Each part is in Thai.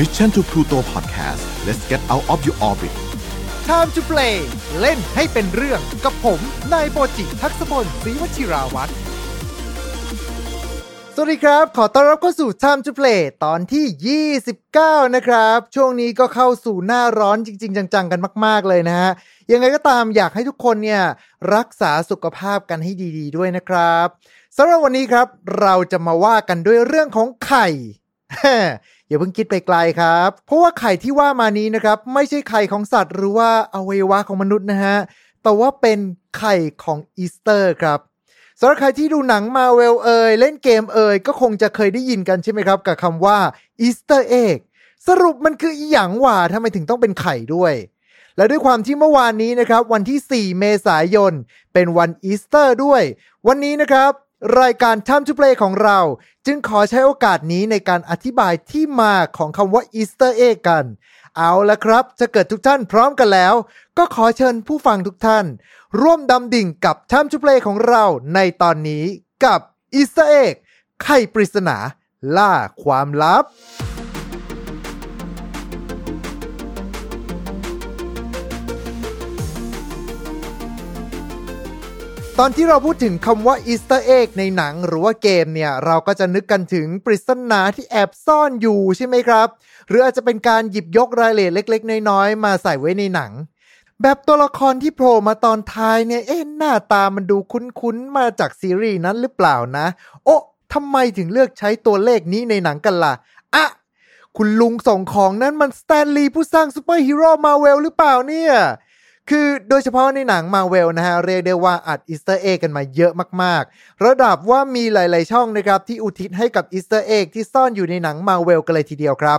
Mission to Pluto Podcast let's get out of your orbit Time to play เล่นให้เป็นเรื่องกับผม นายโปจิทักษพลศรีวชิราวัตรสวัสดีครับ ขอต้อนรับเข้าสู่ Time to Play ตอนที่ 29 นะครับ ช่วงนี้ก็เข้าสู่หน้าร้อนจริง ๆ จัง ๆ กันมาก ๆ เลยนะฮะ ยังไงก็ตามอยากให้ทุกคนเนี่ย รักษาสุขภาพกันให้ดี ๆ ด้วยนะครับสำหรับวันนี้ครับ เราจะมาว่ากันด้วยเรื่องของไข่ อย่าเพิ่งคิดไปไกลครับ เพราะว่าไข่ที่ว่ามานี้นะครับ ไม่ใช่ไข่ของสัตว์หรือว่าอวัยวะของมนุษย์นะฮะ แต่ว่าเป็นไข่ของอีสเตอร์ครับสำหรับใครที่ดูหนังมาเวลเอยเล่นเกมเอยก็คงจะเคยได้ยินกันใช่ไหมครับ กับคำว่า Easter egg สรุปมันคืออีหยังว่าทำไมถึงต้องเป็นไข่ด้วย และด้วยความที่เมื่อวานนี้นะครับ วันที่ 4 เมษายน เป็นวันอีสเตอร์ด้วย วันนี้นะครับ รายการ Time to Play ของเรา จึงขอใช้โอกาสนี้ในการอธิบายที่มาของคำว่า Easter egg กัน เอาละครับ จะเกิดทุกท่านพร้อมกันแล้ว ก็ขอเชิญผู้ฟังทุกท่าน ร่วมดำดิ่งกับ Time to Play ของเราในตอนนี้กับ Easter egg ไข่ปริศนาล่าความลับ ตอนที่เราพูดถึงคำว่า Easter egg ในหนังหรือว่าเกมเนี่ย เราก็จะนึกกันถึงปริศนาที่แอบซ่อนอยู่ใช่ไหมครับ หรืออาจจะเป็นการหยิบยกรายละเอียดเล็ก ๆ น้อยๆ มาใส่ไว้ในหนัง แบบตัวละครที่โผล่มาตอนท้ายเนี่ย เอ๊ะหน้าตามันดูคุ้นๆ มาจากซีรีส์นั้นหรือเปล่านะ โอ้ทำไมถึงเลือกใช้ตัวเลขนี้ในหนังกันล่ะอะคุณลุงส่งของนั้นมัน Stan Lee ผู้สร้างซูเปอร์ฮีโร่มาเวลหรือเปล่าเนี่ย คือโดยเฉพาะในหนังมาเวลนะฮะ เรียกได้ว่าอัด Easter egg กันมาเยอะมากๆ ระดับว่ามีหลาย ๆ ช่องนะครับที่อุทิศให้กับ Easter egg ที่ซ่อนอยู่ในหนังมาเวลกันเลยทีเดียวครับ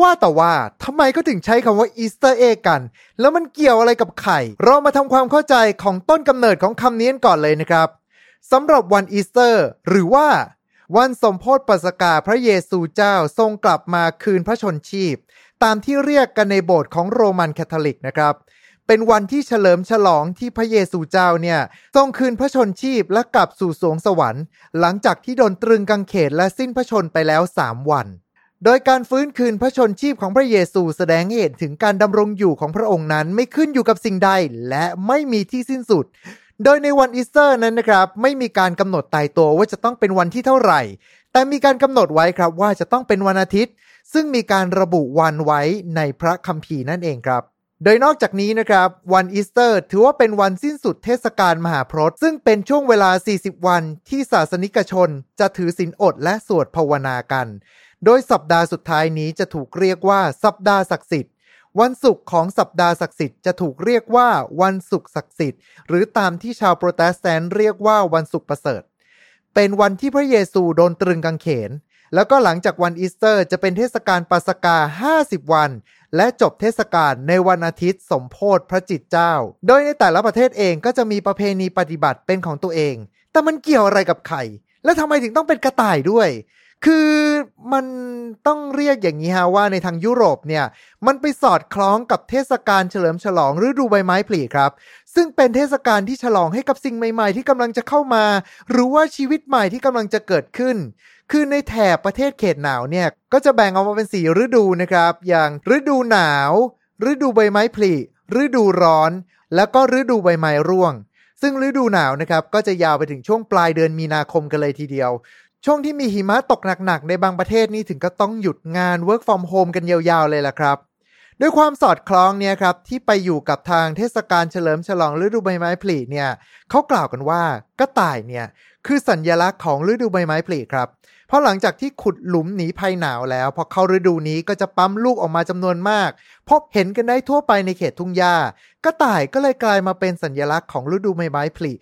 ว่าแต่ว่าทำไมก็ถึงใช้คำว่า Easter egg กัน แล้วมันเกี่ยวอะไรกับไข่ เรามาทำความเข้าใจของต้นกำเนิดของคำนี้ก่อนเลยนะครับสำหรับวันอีสเตอร์ หรือว่าวันสมโภชปัสกาพระเยซูเจ้าทรงกลับมาคืนพระชนมชีพ ตามที่เรียกกันในโบสถ์ของโรมันคาทอลิกนะครับ เป็นวันที่เฉลิมฉลองที่พระเยซูเจ้าเนี่ยทรงคืนพระชนมชีพและกลับสู่สรวงสวรรค์ หลังจากที่โดนตรึงกางเขนและสิ้นพระชนม์ไปแล้วสามวัน โดยการฟื้นคืนพระชนมชีพของพระเยซูแสดงให้เห็นถึงการดำรงอยู่ของพระองค์นั้นไม่ขึ้นอยู่กับสิ่งใดและไม่มีที่สิ้นสุดโดยในวันอีสเตอร์นั้นนะครับ ไม่มีการกำหนดตายตัวว่าจะต้องเป็นวันที่เท่าไหร่ แต่มีการกำหนดไว้ครับว่าจะต้องเป็นวันอาทิตย์ ซึ่งมีการระบุวันไว้ในพระคัมภีร์นั่นเองครับ โดยนอกจากนี้นะครับ วันอีสเตอร์ ถือว่าเป็นวันสิ้นสุดเทศกาลมหาพรตซึ่งเป็นช่วงเวลา 40 วันที่ศาสนิกชน จะถือศีลอดและสวดภาวนากัน โดยสัปดาห์สุดท้ายนี้จะถูกเรียกว่าสัปดาห์ศักดิ์สิทธิ์ วันศุกร์ของสัปดาห์ศักดิ์สิทธิ์จะถูกเรียกว่าวันศุกร์ศักดิ์สิทธิ์ หรือตามที่ชาวโปรเตสแตนต์เรียกว่าวันศุกร์ประเสริฐ เป็นวันที่พระเยซูโดนตรึงกางเขน แล้วก็หลังจากวันอีสเตอร์จะเป็นเทศกาลปัสกา 50 วัน และจบเทศกาลในวันอาทิตย์สมโพธิพระจิตเจ้า โดยในแต่ละประเทศเองก็จะมีประเพณีปฏิบัติเป็นของตัวเอง แต่มันเกี่ยวอะไรกับไข่ และทำไมถึงต้องเป็นกระต่ายด้วย คือมันต้องเรียกอย่างนี้ฮะว่าในทางยุโรปเนี่ย มันไปสอดคล้องกับเทศกาลเฉลิมฉลองฤดูใบไม้ผลิครับ ซึ่งเป็นเทศกาลที่ฉลองให้กับสิ่งใหม่ๆ ที่กำลังจะเข้ามา หรือว่าชีวิตใหม่ที่กำลังจะเกิดขึ้น คือในแถบประเทศเขตหนาวเนี่ย ก็จะแบ่งออกมาเป็นสี่ฤดูนะครับ อย่างฤดูหนาว ฤดูใบไม้ผลิฤดูร้อน แล้วก็ฤดูใบไม้ร่วง ซึ่งฤดูหนาวนะครับก็จะยาวไปถึงช่วงปลายเดือนมีนาคมกันเลยทีเดียว ช่วงที่มีหิมะตกหนักๆในบางประเทศนี่ถึงก็ต้องหยุดงาน work from home กันยาวๆเลยล่ะครับ ด้วยความสอดคล้องเนี่ยครับที่ไปอยู่กับทางเทศกาลเฉลิมฉลองฤดูใบไม้ผลิเนี่ยเขากล่าวกันว่ากระต่ายเนี่ยคือสัญญลักษณ์ของฤดูใบไม้ผลิครับ เพราะหลังจากที่ขุดหลุมหนีภัยหนาวแล้ว พอเข้าฤดูนี้ก็จะปั๊มลูกออกมาจำนวนมาก พบเห็นกันได้ทั่วไปในเขตทุ่งหญ้ากระต่ายก็เลยกลายมาเป็นสัญญลักษณ์ของฤดูใบไม้ผลิ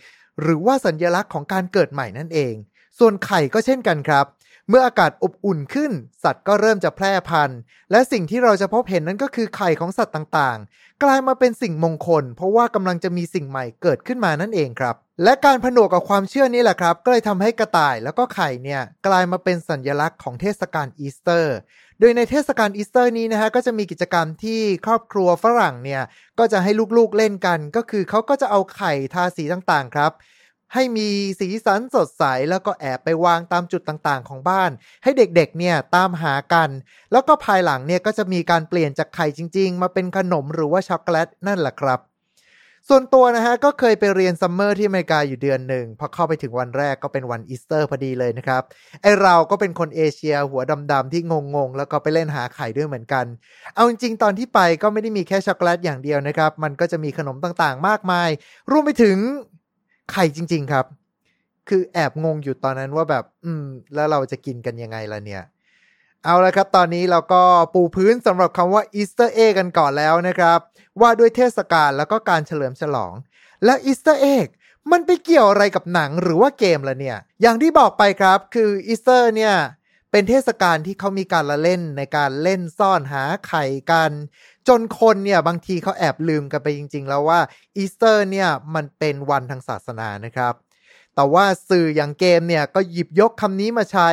หรือว่าสัญญลักษณ์ของการเกิดใหม่นั่นเอง ส่วนไข่ก็เช่นกันครับ เมื่ออากาศอบอุ่นขึ้น สัตว์ก็เริ่มจะแพร่พันธุ์ และสิ่งที่เราจะพบเห็นนั้นก็คือไข่ของสัตว์ต่างๆ กลายมาเป็นสิ่งมงคล เพราะว่ากำลังจะมีสิ่งใหม่เกิดขึ้นมานั่นเองครับ และการผนวกกับความเชื่อนี้แหละครับ ก็เลยทำให้กระต่ายแล้วก็ไข่เนี่ยกลายมาเป็นสัญญลักษณ์ของเทศกาลอีสเตอร์ โดยในเทศกาลอีสเตอร์นี้นะฮะก็จะมีกิจกรรมที่ครอบครัวฝรั่งเนี่ยก็จะให้ลูกๆเล่นกัน ก็คือเขาก็จะเอาไข่ทาสีต่างๆครับ ให้มีสีสันสดใสแล้วก็แอบไปวางตามจุดต่างๆ ของบ้าน ให้เด็กๆเนี่ยตามหากัน แล้วก็ภายหลังเนี่ยก็จะมีการเปลี่ยนจากไข่จริง ๆ มาเป็นขนมหรือว่าช็อกโกแลตนั่นแหละครับ ส่วนตัวนะฮะก็เคยไปเรียน summer ที่อเมริกาอยู่เดือนหนึ่งพอเข้าไปถึงวันแรกก็เป็นวันอีสเตอร์พอดีเลยนะครับไอ้เราก็เป็นคนเอเชียหัวดำๆที่งงๆแล้วก็ไปเล่นหาไข่ด้วยเหมือนกัน เอาจริงๆตอนที่ไปก็ไม่ได้มีแค่ช็อกโกแลตอย่างเดียวนะครับมันก็จะมีขนมต่างๆ มากมายรวมไปถึง ไข่จริง ๆครับ คือแอบงงอยู่ตอนนั้นว่าแบบ อืม แล้วเราจะกินกันยังไงล่ะเนี่ย เอาละครับ ตอนนี้เราก็ปูพื้นสำหรับคำว่า Easter egg กันก่อนแล้วนะครับ ว่าด้วยเทศกาลแล้วก็การเฉลิมฉลอง และ Easter egg มันไปเกี่ยวอะไรกับหนังหรือว่าเกมล่ะเนี่ย อย่างที่บอกไปครับ คืออีสเตอร์เนี่ยเป็นเทศกาลที่เขามีการละเล่นในการเล่นซ่อนหาไข่กัน จนคนเนี่ยบางทีเขาแอบลืมกันไปจริง ๆ แล้วว่าอีสเตอร์เนี่ยมันเป็นวันทางศาสนานะครับ แต่ว่าสื่ออย่างเกมเนี่ยก็หยิบยกคำนี้มาใช้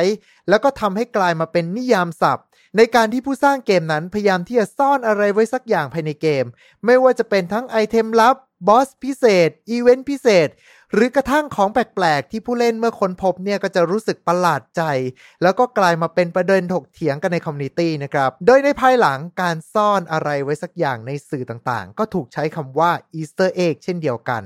แล้วก็ทำให้กลายมาเป็นนิยามศัพท์ ในการที่ผู้สร้างเกมนั้นพยายามที่จะซ่อนอะไรไว้สักอย่างภายในเกม ไม่ว่าจะเป็นทั้ง item ลับ boss พิเศษ อีเวนต์พิเศษ หรือกระทั่งของแปลกๆ ที่ผู้เล่นเมื่อค้นพบเนี่ยก็จะรู้สึกประหลาดใจ แล้วก็กลายมาเป็นประเด็นถกเถียงกันใน community นะครับ โดยในภายหลังการซ่อนอะไรไว้สักอย่างในสื่อต่างๆ ก็ถูกใช้คำว่า Easter Egg เช่นเดียวกัน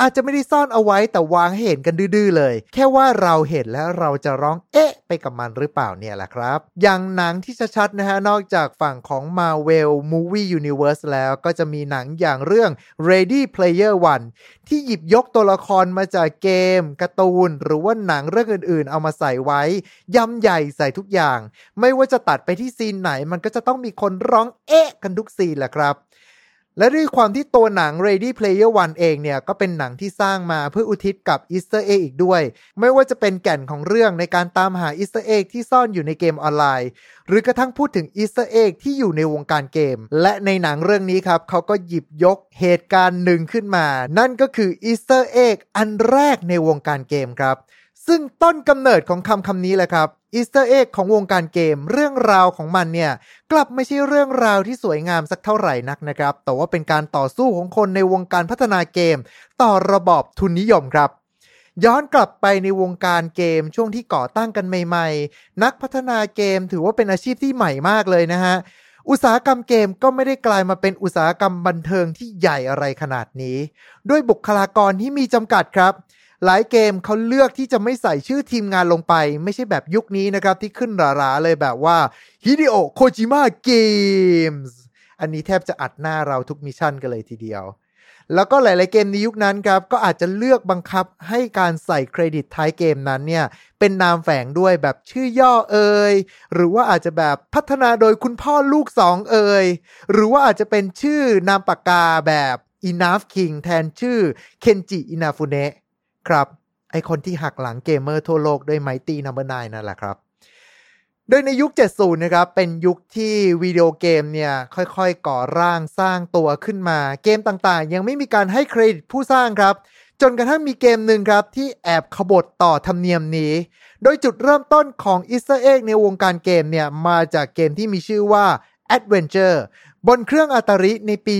อาจจะไม่ได้ซ่อนเอาไว้แต่วางให้เห็นกันดื้อๆเลย แค่ว่าเราเห็นแล้วเราจะร้องเอ๊ะ ไปกับมันหรือเปล่าเนี่ยแหละครับ อย่างหนังที่ชัดๆนะฮะนอกจากฝั่งของ Marvel Movie Universe แล้วก็จะมีหนังอย่างเรื่อง Ready Player One ที่หยิบยกตัวละครมาจากเกมการ์ตูน หรือว่าหนังเรื่องอื่นๆ เอามาใส่ไว้ยำใหญ่ใส่ทุกอย่าง ไม่ว่าจะตัดไปที่ซีนไหน มันก็จะต้องมีคนร้องเอ๊ะกันทุกซีนแหละครับ และด้วยความที่ตัวหนัง Ready Player One เองเนี่ย ก็เป็นหนังที่สร้างมาเพื่ออุทิศกับ Easter Egg อีกด้วย ไม่ว่าจะเป็นแก่นของเรื่องในการตามหา Easter Egg ที่ซ่อนอยู่ในเกมออนไลน์ หรือกระทั่งพูดถึง Easter Egg ที่อยู่ในวงการเกม และในหนังเรื่องนี้ครับ เขาก็หยิบยกเหตุการณ์หนึ่งขึ้นมา นั่นก็คือ Easter Egg อันแรกในวงการเกมครับ ซึ่งต้นกำเนิดของคำคำนี้แหละครับ Easter Egg ของวงการเกมเรื่องราวของมันเนี่ย กลับไม่ใช่เรื่องราวที่สวยงามสักเท่าไหร่นักนะครับ แต่ว่าเป็นการต่อสู้ของคนในวงการพัฒนาเกม ต่อระบอบทุนนิยมครับ ย้อนกลับไปในวงการเกมช่วงที่ก่อตั้งกันใหม่ ๆ นักพัฒนาเกมถือว่าเป็นอาชีพที่ใหม่มากเลยนะฮะอุตสาหกรรมเกมก็ไม่ได้กลายมาเป็นอุตสาหกรรมบันเทิงที่ใหญ่อะไรขนาดนี้ ด้วยบุคลากรที่มีจำกัดครับ หลายเกมเขาเลือกที่จะไม่ใส่ชื่อทีมงานลงไป ไม่ใช่แบบยุคนี้นะครับ ที่ขึ้นหราๆเลยแบบว่าฮิเดโอะ โคจิมะเกมส์อันนี้แทบจะอัดหน้าเราทุก mission กันเลยทีเดียว แล้วก็หลาย ๆ เกมในยุคนั้นครับ ก็อาจจะเลือกบังคับให้การใส่เครดิตท้ายเกมนั้นเนี่ย เป็นนามแฝงด้วยแบบชื่อย่อเอยหรือว่าอาจจะแบบพัฒนาโดยคุณพ่อลูกสองเอยหรือว่าอาจจะเป็นชื่อนามปากกาแบบ Enough King แทนชื่อเค ครับ ไอคนที่หักหลังเกมเมอร์ทั่วโลกด้วยไมตี้นัมเบอร์นนั่นแหละครับ โดยในยุค 70 นะครับ เป็นยุคที่วิดีโอเกมเนี่ยค่อยๆ ก่อร่างสร้างตัวขึ้นมา เกมต่างๆ ยังไม่มีการให้เครดิตผู้สร้างครับ จนกระทั่งมีเกมหนึ่งครับ ที่แอบขบฏต่อธรรมเนียมนี้ โดยจุดเริ่มต้นของ Easter Egg ในวงการเกมเนี่ยมาจากเกมที่มีชื่อว่า Adventure บนเครื่อง Atari ในปี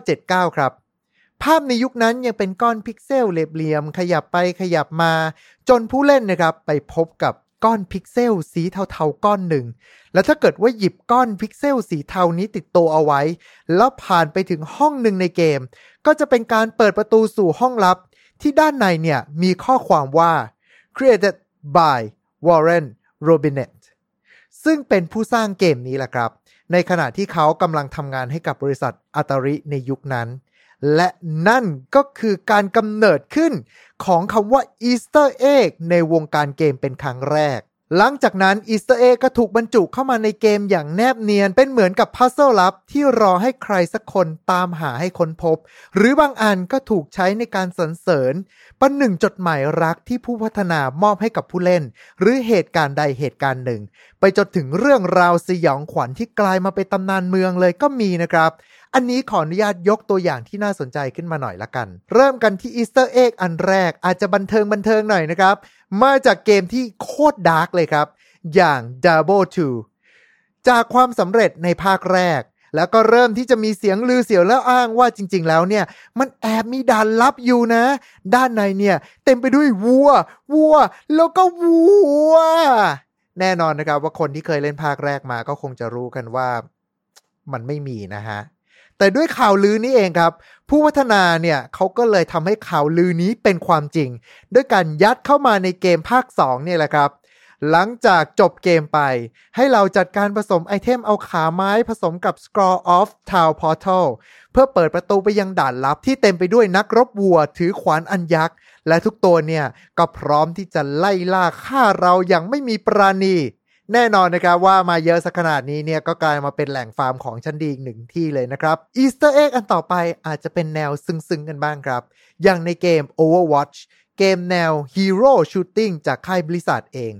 1979 ครับ ภาพในยุคนั้นยังเป็นก้อนพิกเซลเหลี่ยมขยับไปขยับมา จนผู้เล่นนะครับไปพบกับก้อนพิกเซลสีเทาๆก้อนหนึ่ง แล้วถ้าเกิดว่าหยิบก้อนพิกเซลสีเทานี้ติดตัวเอาไว้ แล้วผ่านไปถึงห้องหนึ่งในเกม ก็จะเป็นการเปิดประตูสู่ห้องลับ ที่ด้านในเนี่ยมีข้อความว่า created by Warren Robinet ซึ่งเป็นผู้สร้างเกมนี้แหละครับ ในขณะที่เขากำลังทำงานให้กับบริษัทอัตาริในยุคนั้น และนั่นก็คือการกำเนิดขึ้นของคำว่า Easter Egg ในวงการเกมเป็นครั้งแรก หลังจากนั้น Easter Egg ก็ถูกบรรจุเข้ามาในเกมอย่างแนบเนียนเป็นเหมือนกับพัซเซิลลับที่รอให้ใครสักคนตามหาให้ค้นพบ หรือบางอันก็ถูกใช้ในการสรรเสริญประหนึ่งจดหมายรักที่ผู้พัฒนามอบให้กับผู้เล่น หรือเหตุการณ์ใดเหตุการณ์หนึ่ง ไปจนถึงเรื่องราวสยองขวัญที่กลายมาเป็นตำนานเมืองเลยก็มีนะครับ อันนี้ขออนุญาตยกตัวอย่างที่น่าสนใจขึ้นมาหน่อยละกัน เริ่มกันที่ Easter Egg อันแรกอาจจะบันเทิงบันเทิงหน่อยนะครับ มาจากเกมที่โคตร dark เลยครับ อย่าง Diablo Two จากความสำเร็จในภาคแรก แล้วก็เริ่มที่จะมีเสียงลือเสียงเล่าอ้างว่าจริง ๆ แล้วเนี่ย มันแอบมีด่านลับอยู่นะ ด้านในเนี่ย เต็มไปด้วยวัว วัว แล้วก็วัว แน่นอนนะครับว่าคนที่เคยเล่นภาคแรกมาก็คงจะรู้กันว่า มันไม่มีนะฮะ แต่ด้วยข่าวลือนี้เองครับ ผู้พัฒนาเนี่ยเขาก็เลยทำให้ข่าวลือนี้เป็นความจริง ด้วยการยัดเข้ามาในเกมภาค 2 เนี่ยแหละครับหลังจากจบเกมไป ให้เราจัดการผสมไอเทมเอาขาไม้ผสมกับ Scroll of Town Portal เพื่อเปิดประตูไปยังด่านลับที่เต็มไปด้วยนักรบวัวถือขวานอันยักษ์ และทุกตัวเนี่ย ก็พร้อมที่จะไล่ล่าฆ่าเราอย่างไม่มีปราณี แน่นอนนะครับว่ามาเยอะสักขนาดนี้เนี่ยก็กลายมาเป็นแหล่งฟาร์มของชั้นดีอีกหนึ่งที่เลยนะครับ Easter Egg อันต่อไปอาจจะเป็นแนวซึ้งๆกันบ้างครับ อย่างในเกม Overwatch เกมแนว Hero Shooting จากค่าย Blizzard เอง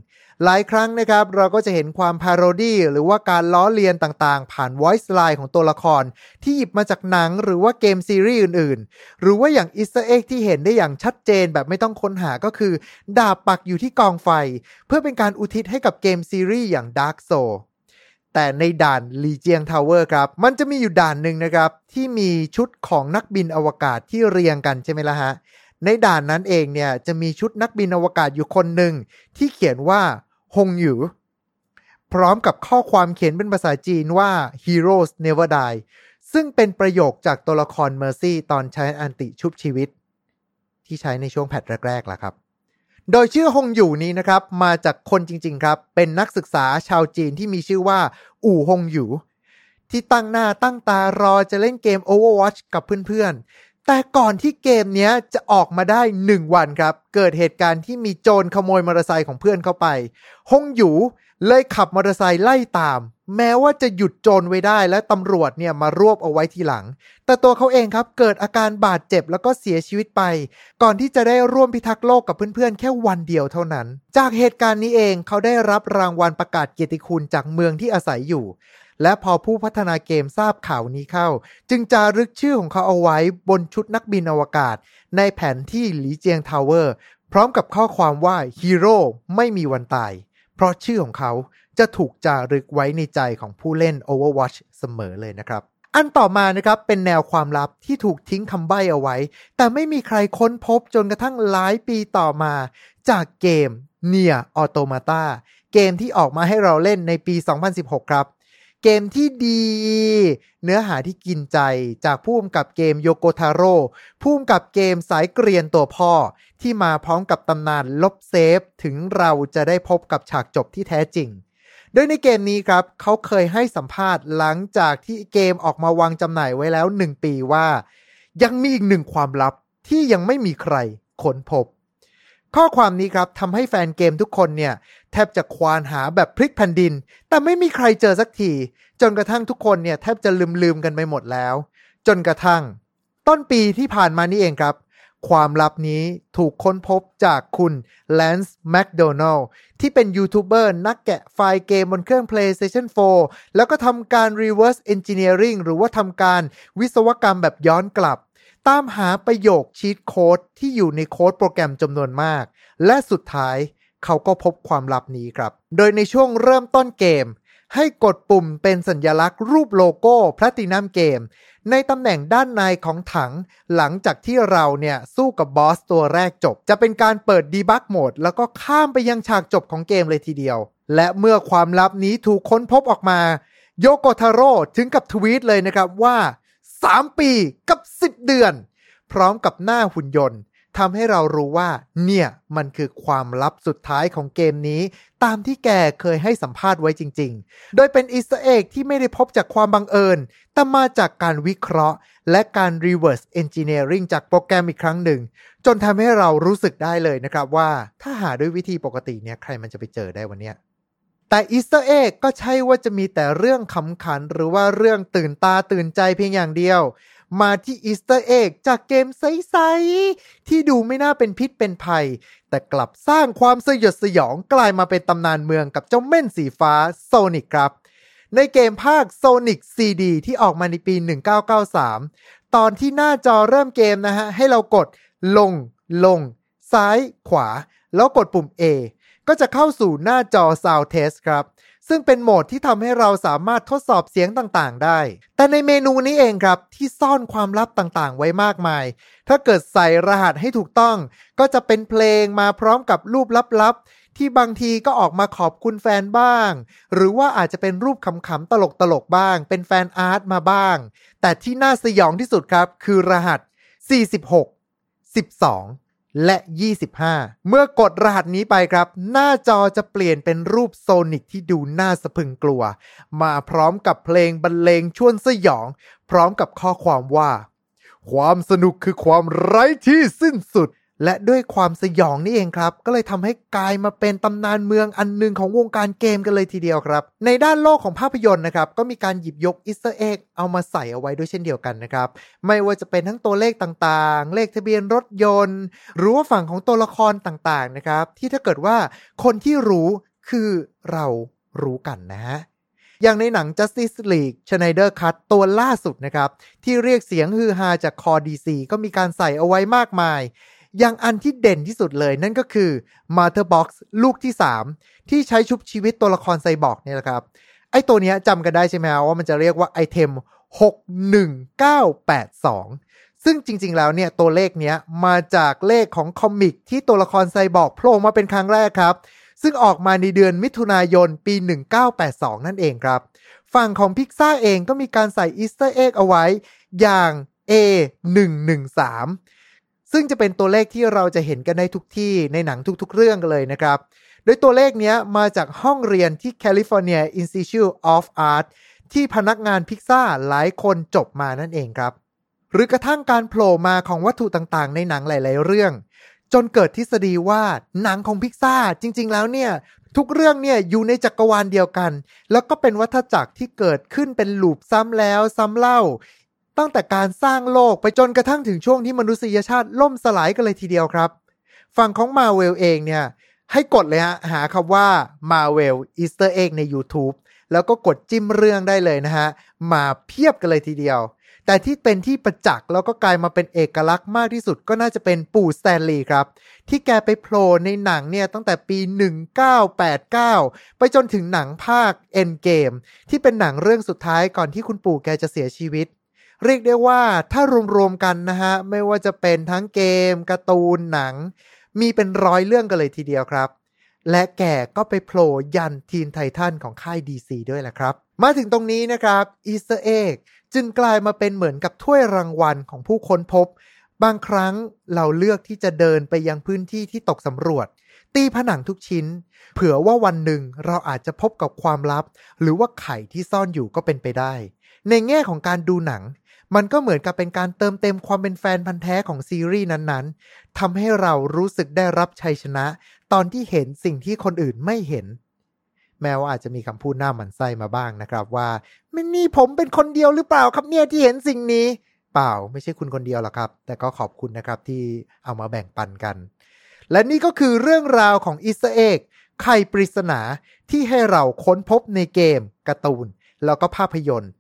หลายครั้งนะครับเราก็จะเห็นความ parody หรือว่าการล้อเลียนต่างๆ ผ่าน voice line ของตัวละคร ที่หยิบมาจากหนังหรือว่าเกมซีรีส์อื่นๆ หรือว่าอย่าง Easter Egg ที่เห็นได้อย่างชัดเจนแบบไม่ต้องค้นหาก็คือ ดาบปักอยู่ที่กองไฟ เพื่อเป็นการอุทิศให้กับเกมซีรีส์อย่าง Dark Soul แต่ในด่าน Lijiang Tower ครับ มันจะมีอยู่ด่านหนึ่งนะครับ ที่มีชุดของนักบินอวกาศที่เรียงกันใช่ไหมล่ะฮะ ในด่านนั้นเองเนี่ยจะมีชุดนักบินอวกาศอยู่คนหนึ่งที่เขียนว่า ฮงอยู่พร้อมกับข้อความเขียนเป็นภาษาจีนว่า heroes never die ซึ่งเป็นประโยคจากตัวละครเมอร์ซี่ตอนใช้อันติชุบชีวิต ที่ใช้ในช่วงแพทแรกๆล่ะครับ โดยชื่อฮงอยู่นี้นะครับ มาจากคนจริง ๆ ครับ เป็นนักศึกษาชาวจีนที่มีชื่อว่า อู่ฮงอยู่ ที่ตั้งหน้าตั้งตารอจะเล่นเกม Overwatch กับเพื่อนๆ แต่ก่อนที่เกมเนี้ยจะออกมาได้ 1 วันครับ เกิดเหตุการณ์ที่มีโจรขโมยมอเตอร์ไซค์ของเพื่อนเข้าไปฮงอยู่เลยขับมอเตอร์ไซค์ไล่ตาม แม้ว่าจะหยุดโจรไว้ได้และตำรวจเนี่ยมารวบเอาไว้ทีหลัง แต่ตัวเขาเองครับเกิดอาการบาดเจ็บแล้วก็เสียชีวิตไป ก่อนที่จะได้ร่วมพิทักษ์โลกกับเพื่อนๆ แค่วันเดียวเท่านั้น จากเหตุการณ์นี้เองเขาได้รับรางวัลประกาศเกียรติคุณจากเมืองที่อาศัยอยู่ และพอผู้พัฒนาเกมทราบข่าวนี้เข้า จึงจารึกชื่อของเขาเอาไว้บนชุดนักบินอวกาศ ในแผนที่ Lijiang Tower พร้อมกับข้อความว่าฮีโร่ไม่มีวันตาย เพราะชื่อของเขาจะถูกจารึกไว้ในใจของผู้เล่น Overwatch เสมอเลยนะครับอันต่อมานะครับเป็นแนวความลับที่ถูกทิ้งคำใบ้เอาไว้ แต่ไม่มีใครค้นพบจนกระทั่งหลายปีต่อมา จากเกม Nier Automata เกมที่ออกมาให้เราเล่นในปี 2016 ครับ เกมที่ดี เนื้อหาที่กินใจจากผู้กำกับเกมโยโกทาโร่ผู้กำกับเกมสายเกรียนตัวพ่อ ที่มาพร้อมกับตำนานลบเซฟ ถึงเราจะได้พบกับฉากจบที่แท้จริง โดยในเกมนี้ครับ เขาเคยให้สัมภาษณ์หลังจากที่เกมออกมาวางจำหน่ายไว้แล้ว 1 ปีว่า ยังมีอีกหนึ่งความลับที่ยังไม่มีใครค้นพบ ข้อความนี้ครับทำให้แฟนเกมทุกคนเนี่ย แทบจะควานหาแบบพลิกแผ่นดิน แต่ไม่มีใครเจอสักที จนกระทั่งทุกคนเนี่ยแทบจะลืมลืมๆกันไปหมดแล้ว จนกระทั่ง ต้นปีที่ผ่านมานี่เองครับ ความลับนี้ถูกค้นพบจากคุณ Lance McDonald ที่เป็นยูทูบเบอร์นักแกะไฟล์เกมบนเครื่อง PlayStation 4 แล้วก็ทำการ reverse engineering หรือว่าทำการวิศวกรรมแบบย้อนกลับ ตามหาประโยค cheat code ที่อยู่ในโค้ดโปรแกรมจำนวนมาก และสุดท้ายเขาก็พบความลับนี้ครับ โดยในช่วงเริ่มต้นเกม ให้กดปุ่มเป็นสัญลักษณ์รูปโลโก้ Platinum Game ในตำแหน่งด้านในของถัง หลังจากที่เราเนี่ยสู้กับบอสตัวแรกจบ จะเป็นการเปิดดีบักโหมดแล้วก็ข้ามไปยังฉากจบของเกมเลยทีเดียว และเมื่อความลับนี้ถูกค้นพบออกมา โยโกทาโร่ถึงกับทวีตเลยนะครับว่า 3 ปีกับ 10 เดือน พร้อมกับหน้าหุ่นยนต์ทำให้เรารู้ว่า เนี่ยมันคือความลับสุดท้ายของเกมนี้ ตามที่แกเคยให้สัมภาษณ์ไว้จริง ๆ โดยเป็น Easter Egg ที่ไม่ได้พบจากความบังเอิญ แต่มาจากการวิเคราะห์ และการ reverse engineering จากโปรแกรมอีกครั้งหนึ่ง จนทำให้เรารู้สึกได้เลยนะครับว่า ถ้าหาด้วยวิธีปกติเนี่ยใครมันจะไปเจอได้วะเนี่ย แต่ Easter Egg ก็ใช่ว่าจะมีแต่เรื่องขำขัน หรือว่าเรื่องตื่นตาตื่นใจเพียงอย่างเดียว มาที่ Easter Egg จากเกมใสๆที่ดูไม่น่าเป็นพิษเป็นภัย แต่กลับสร้างความสยดสยองกลายมาเป็นตำนานเมืองกับเจ้าเม่นสีฟ้าโซนิกครับ ในเกมภาค Sonic CD ที่ออกมาในปี 1993 ตอนที่หน้าจอเริ่มเกมนะฮะ ให้เรากดลงลง ซ้ายขวา แล้วกดปุ่ม A ก็จะเข้าสู่หน้าจอ Sound Test ครับ ซึ่งเป็นโหมดที่ทำให้เราสามารถทดสอบเสียงต่างๆ ได้ แต่ในเมนูนี้เองครับ ที่ซ่อนความลับต่างๆ ไว้มากมาย ถ้าเกิดใส่รหัสให้ถูกต้อง ก็จะเป็นเพลงมาพร้อมกับรูปลับๆ ที่บางทีก็ออกมาขอบคุณแฟนบ้าง หรือว่าอาจจะเป็นรูปขำๆตลกๆบ้าง เป็นแฟนอาร์ตมาบ้าง แต่ที่น่าสยองที่สุดครับ คือรหัส 46 12 และ 25 เมื่อกดรหัสนี้ไปครับ หน้าจอจะเปลี่ยนเป็นรูปโซนิกที่ดูน่าสะพึงกลัว มาพร้อมกับเพลงบรรเลงชวนสยอง พร้อมกับข้อความว่า ความสนุกคือความไร้ที่สิ้นสุด และด้วยความสยองนี่เองครับ ก็เลยทำให้กลายมาเป็นตำนานเมืองอันหนึ่งของวงการเกมกันเลยทีเดียวครับ ในด้านโลกของภาพยนตร์นะครับ ก็มีการหยิบยก Easter Egg เอามาใส่เอาไว้ด้วยเช่นเดียวกันนะครับ ไม่ว่าจะเป็นทั้งตัวเลขต่างๆ เลขทะเบียนรถยนต์ หรือว่าฝั่งของตัวละครต่างๆนะครับ ที่ถ้าเกิดว่าคนที่รู้คือเรารู้กันนะฮะอย่างในหนัง Justice League Snyder Cut ตัวล่าสุดนะครับ ที่เรียกเสียงฮือฮาจากคอ DC ก็มีการใส่เอาไว้มากมาย อย่างอันที่เด่นที่สุดเลยนั่นก็คือ Mother Box ลูกที่ 3 ที่ใช้ชุบชีวิตตัวละครไซบอร์กเนี่ยแหละครับ ไอตัวเนี้ยจำกันได้ใช่ไหมว่ามันจะเรียกว่า item 61982 ซึ่งจริงๆแล้วเนี่ย ตัวเลขเนี้ยมาจากเลขของ comic ที่ตัวละครไซบอร์กโผล่มาเป็นครั้งแรกครับ ซึ่งออกมาในเดือนมิถุนายนปี 1982 นั่นเองครับ ฝั่งของพิกซ่าเองก็มีการใส่ Easter egg เอาไว้อย่าง A113 ซึ่งจะเป็นตัวเลขที่เราจะเห็นกันได้ทุกที่ในหนังทุกๆ เรื่องกันเลยนะครับ โดยตัวเลขนี้มาจากห้องเรียนที่ California Institute of Art ที่พนักงานพิกซ่าหลายคนจบมานั่นเองครับ หรือกระทั่งการโผล่มาของวัตถุต่างๆ ในหนังหลาย ๆ เรื่อง จนเกิดทฤษฎีว่าหนังของพิกซ่าจริง ๆ แล้วเนี่ยทุกเรื่องเนี่ยอยู่ในจักรวาลเดียวกัน แล้วก็เป็นวัฏจักรที่เกิดขึ้นเป็นลูปซ้ำแล้วซ้ำเล่า ตั้งแต่การสร้างโลกไปจนกระทั่งถึงช่วงที่มนุษยชาติล่มสลายกันเลยทีเดียวครับ ฝั่งของมาเวลเองเนี่ย ให้กดเลยฮะ หาคำว่า Marvel Easter Egg ใน YouTube แล้วก็กดจิ้มเรื่องได้เลยนะฮะ มาเพียบกันเลยทีเดียว แต่ที่เป็นที่ประจักษ์แล้วก็กลายมาเป็นเอกลักษณ์มากที่สุดก็น่าจะเป็นปู่สแตนลีย์ครับ ที่แกไปโผล่ในหนังเนี่ยตั้งแต่ปี 1989 ไปจนถึงหนังภาค Endgame ที่เป็นหนังเรื่องสุดท้ายก่อนที่คุณปู่แกจะเสียชีวิต เรียกได้ว่าถ้ารวมๆกันนะฮะ ไม่ว่าจะเป็นทั้งเกมการ์ตูนหนัง มีเป็นร้อยเรื่องกันเลยทีเดียวครับ และแกก็ไปโผล่ยันทีนไททันของค่าย DC ด้วยแหละครับ มาถึงตรงนี้นะครับ Easter egg จึงกลายมาเป็นเหมือนกับถ้วยรางวัลของผู้ค้นพบ บางครั้งเราเลือกที่จะเดินไปยังพื้นที่ที่ตกสำรวจ ตีผนังทุกชิ้น เผื่อว่าวันหนึ่งเราอาจจะพบกับความลับ หรือว่าไข่ที่ซ่อนอยู่ก็เป็นไปได้ ในแง่ของการดูหนัง มันก็เหมือนกับเป็นการเติมเต็มความเป็นแฟนพันธุ์แท้ของซีรีส์นั้นๆทำให้เรารู้สึกได้รับชัยชนะ ตอนที่เห็นสิ่งที่คนอื่นไม่เห็น แม้ว่าอาจจะมีคำพูดหน้าหมันไส้มาบ้างนะครับว่าไม่นี่ผมเป็นคนเดียวหรือเปล่าครับเนี่ยที่เห็นสิ่งนี้ เปล่าไม่ใช่คุณคนเดียวหรอกครับ แต่ก็ขอบคุณนะครับที่เอามาแบ่งปันกัน และนี่ก็คือเรื่องราวของอิสเอกไข่ปริศนาที่ให้เราค้นพบในเกมการ์ตูน แล้วก็ภาพยนตร์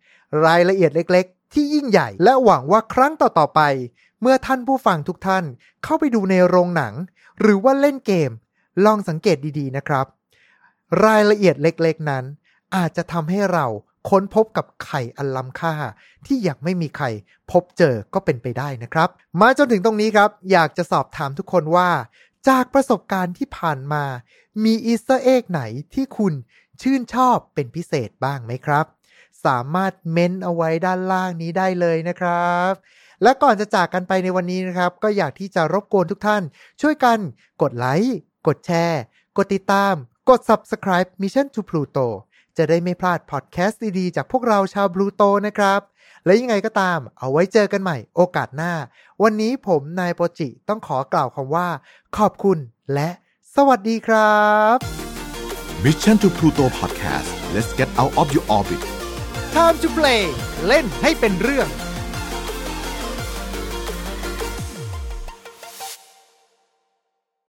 รายละเอียดเล็ก ที่ยิ่งใหญ่และหวังว่าครั้งต่อๆไป เมื่อท่านผู้ฟังทุกท่านเข้าไปดูในโรงหนัง หรือว่าเล่นเกม ลองสังเกตดีๆนะครับ รายละเอียดเล็กๆนั้น อาจจะทำให้เราค้นพบกับไข่อันล้ำค่า ที่ยังไม่มีใครพบเจอก็เป็นไปได้นะครับ มาจนถึงตรงนี้ครับ อยากจะสอบถามทุกคนว่า จากประสบการณ์ที่ผ่านมา มี Easter egg ไหนที่คุณชื่นชอบเป็นพิเศษบ้างไหมครับ สามารถเม้นเอาไว้ด้านล่างนี้ได้เลยนะครับ และก่อนจะจากกันไปในวันนี้นะครับ ก็อยากที่จะรบกวนทุกท่าน ช่วยกันกดไลค์กดแชร์ กดติดตาม กด subscribe Mission to Pluto จะได้ไม่พลาดพอดแคสต์ดีๆ จากพวกเราชาวบลูโตนะครับ และยังไงก็ตามเอาไว้เจอกันใหม่โอกาสหน้า วันนี้ผมนายโปจิต้องขอกล่าวคำว่า ขอบคุณและสวัสดีครับ Mission to Pluto Podcast let's get out of your orbit Time to play เล่นให้เป็นเรื่อง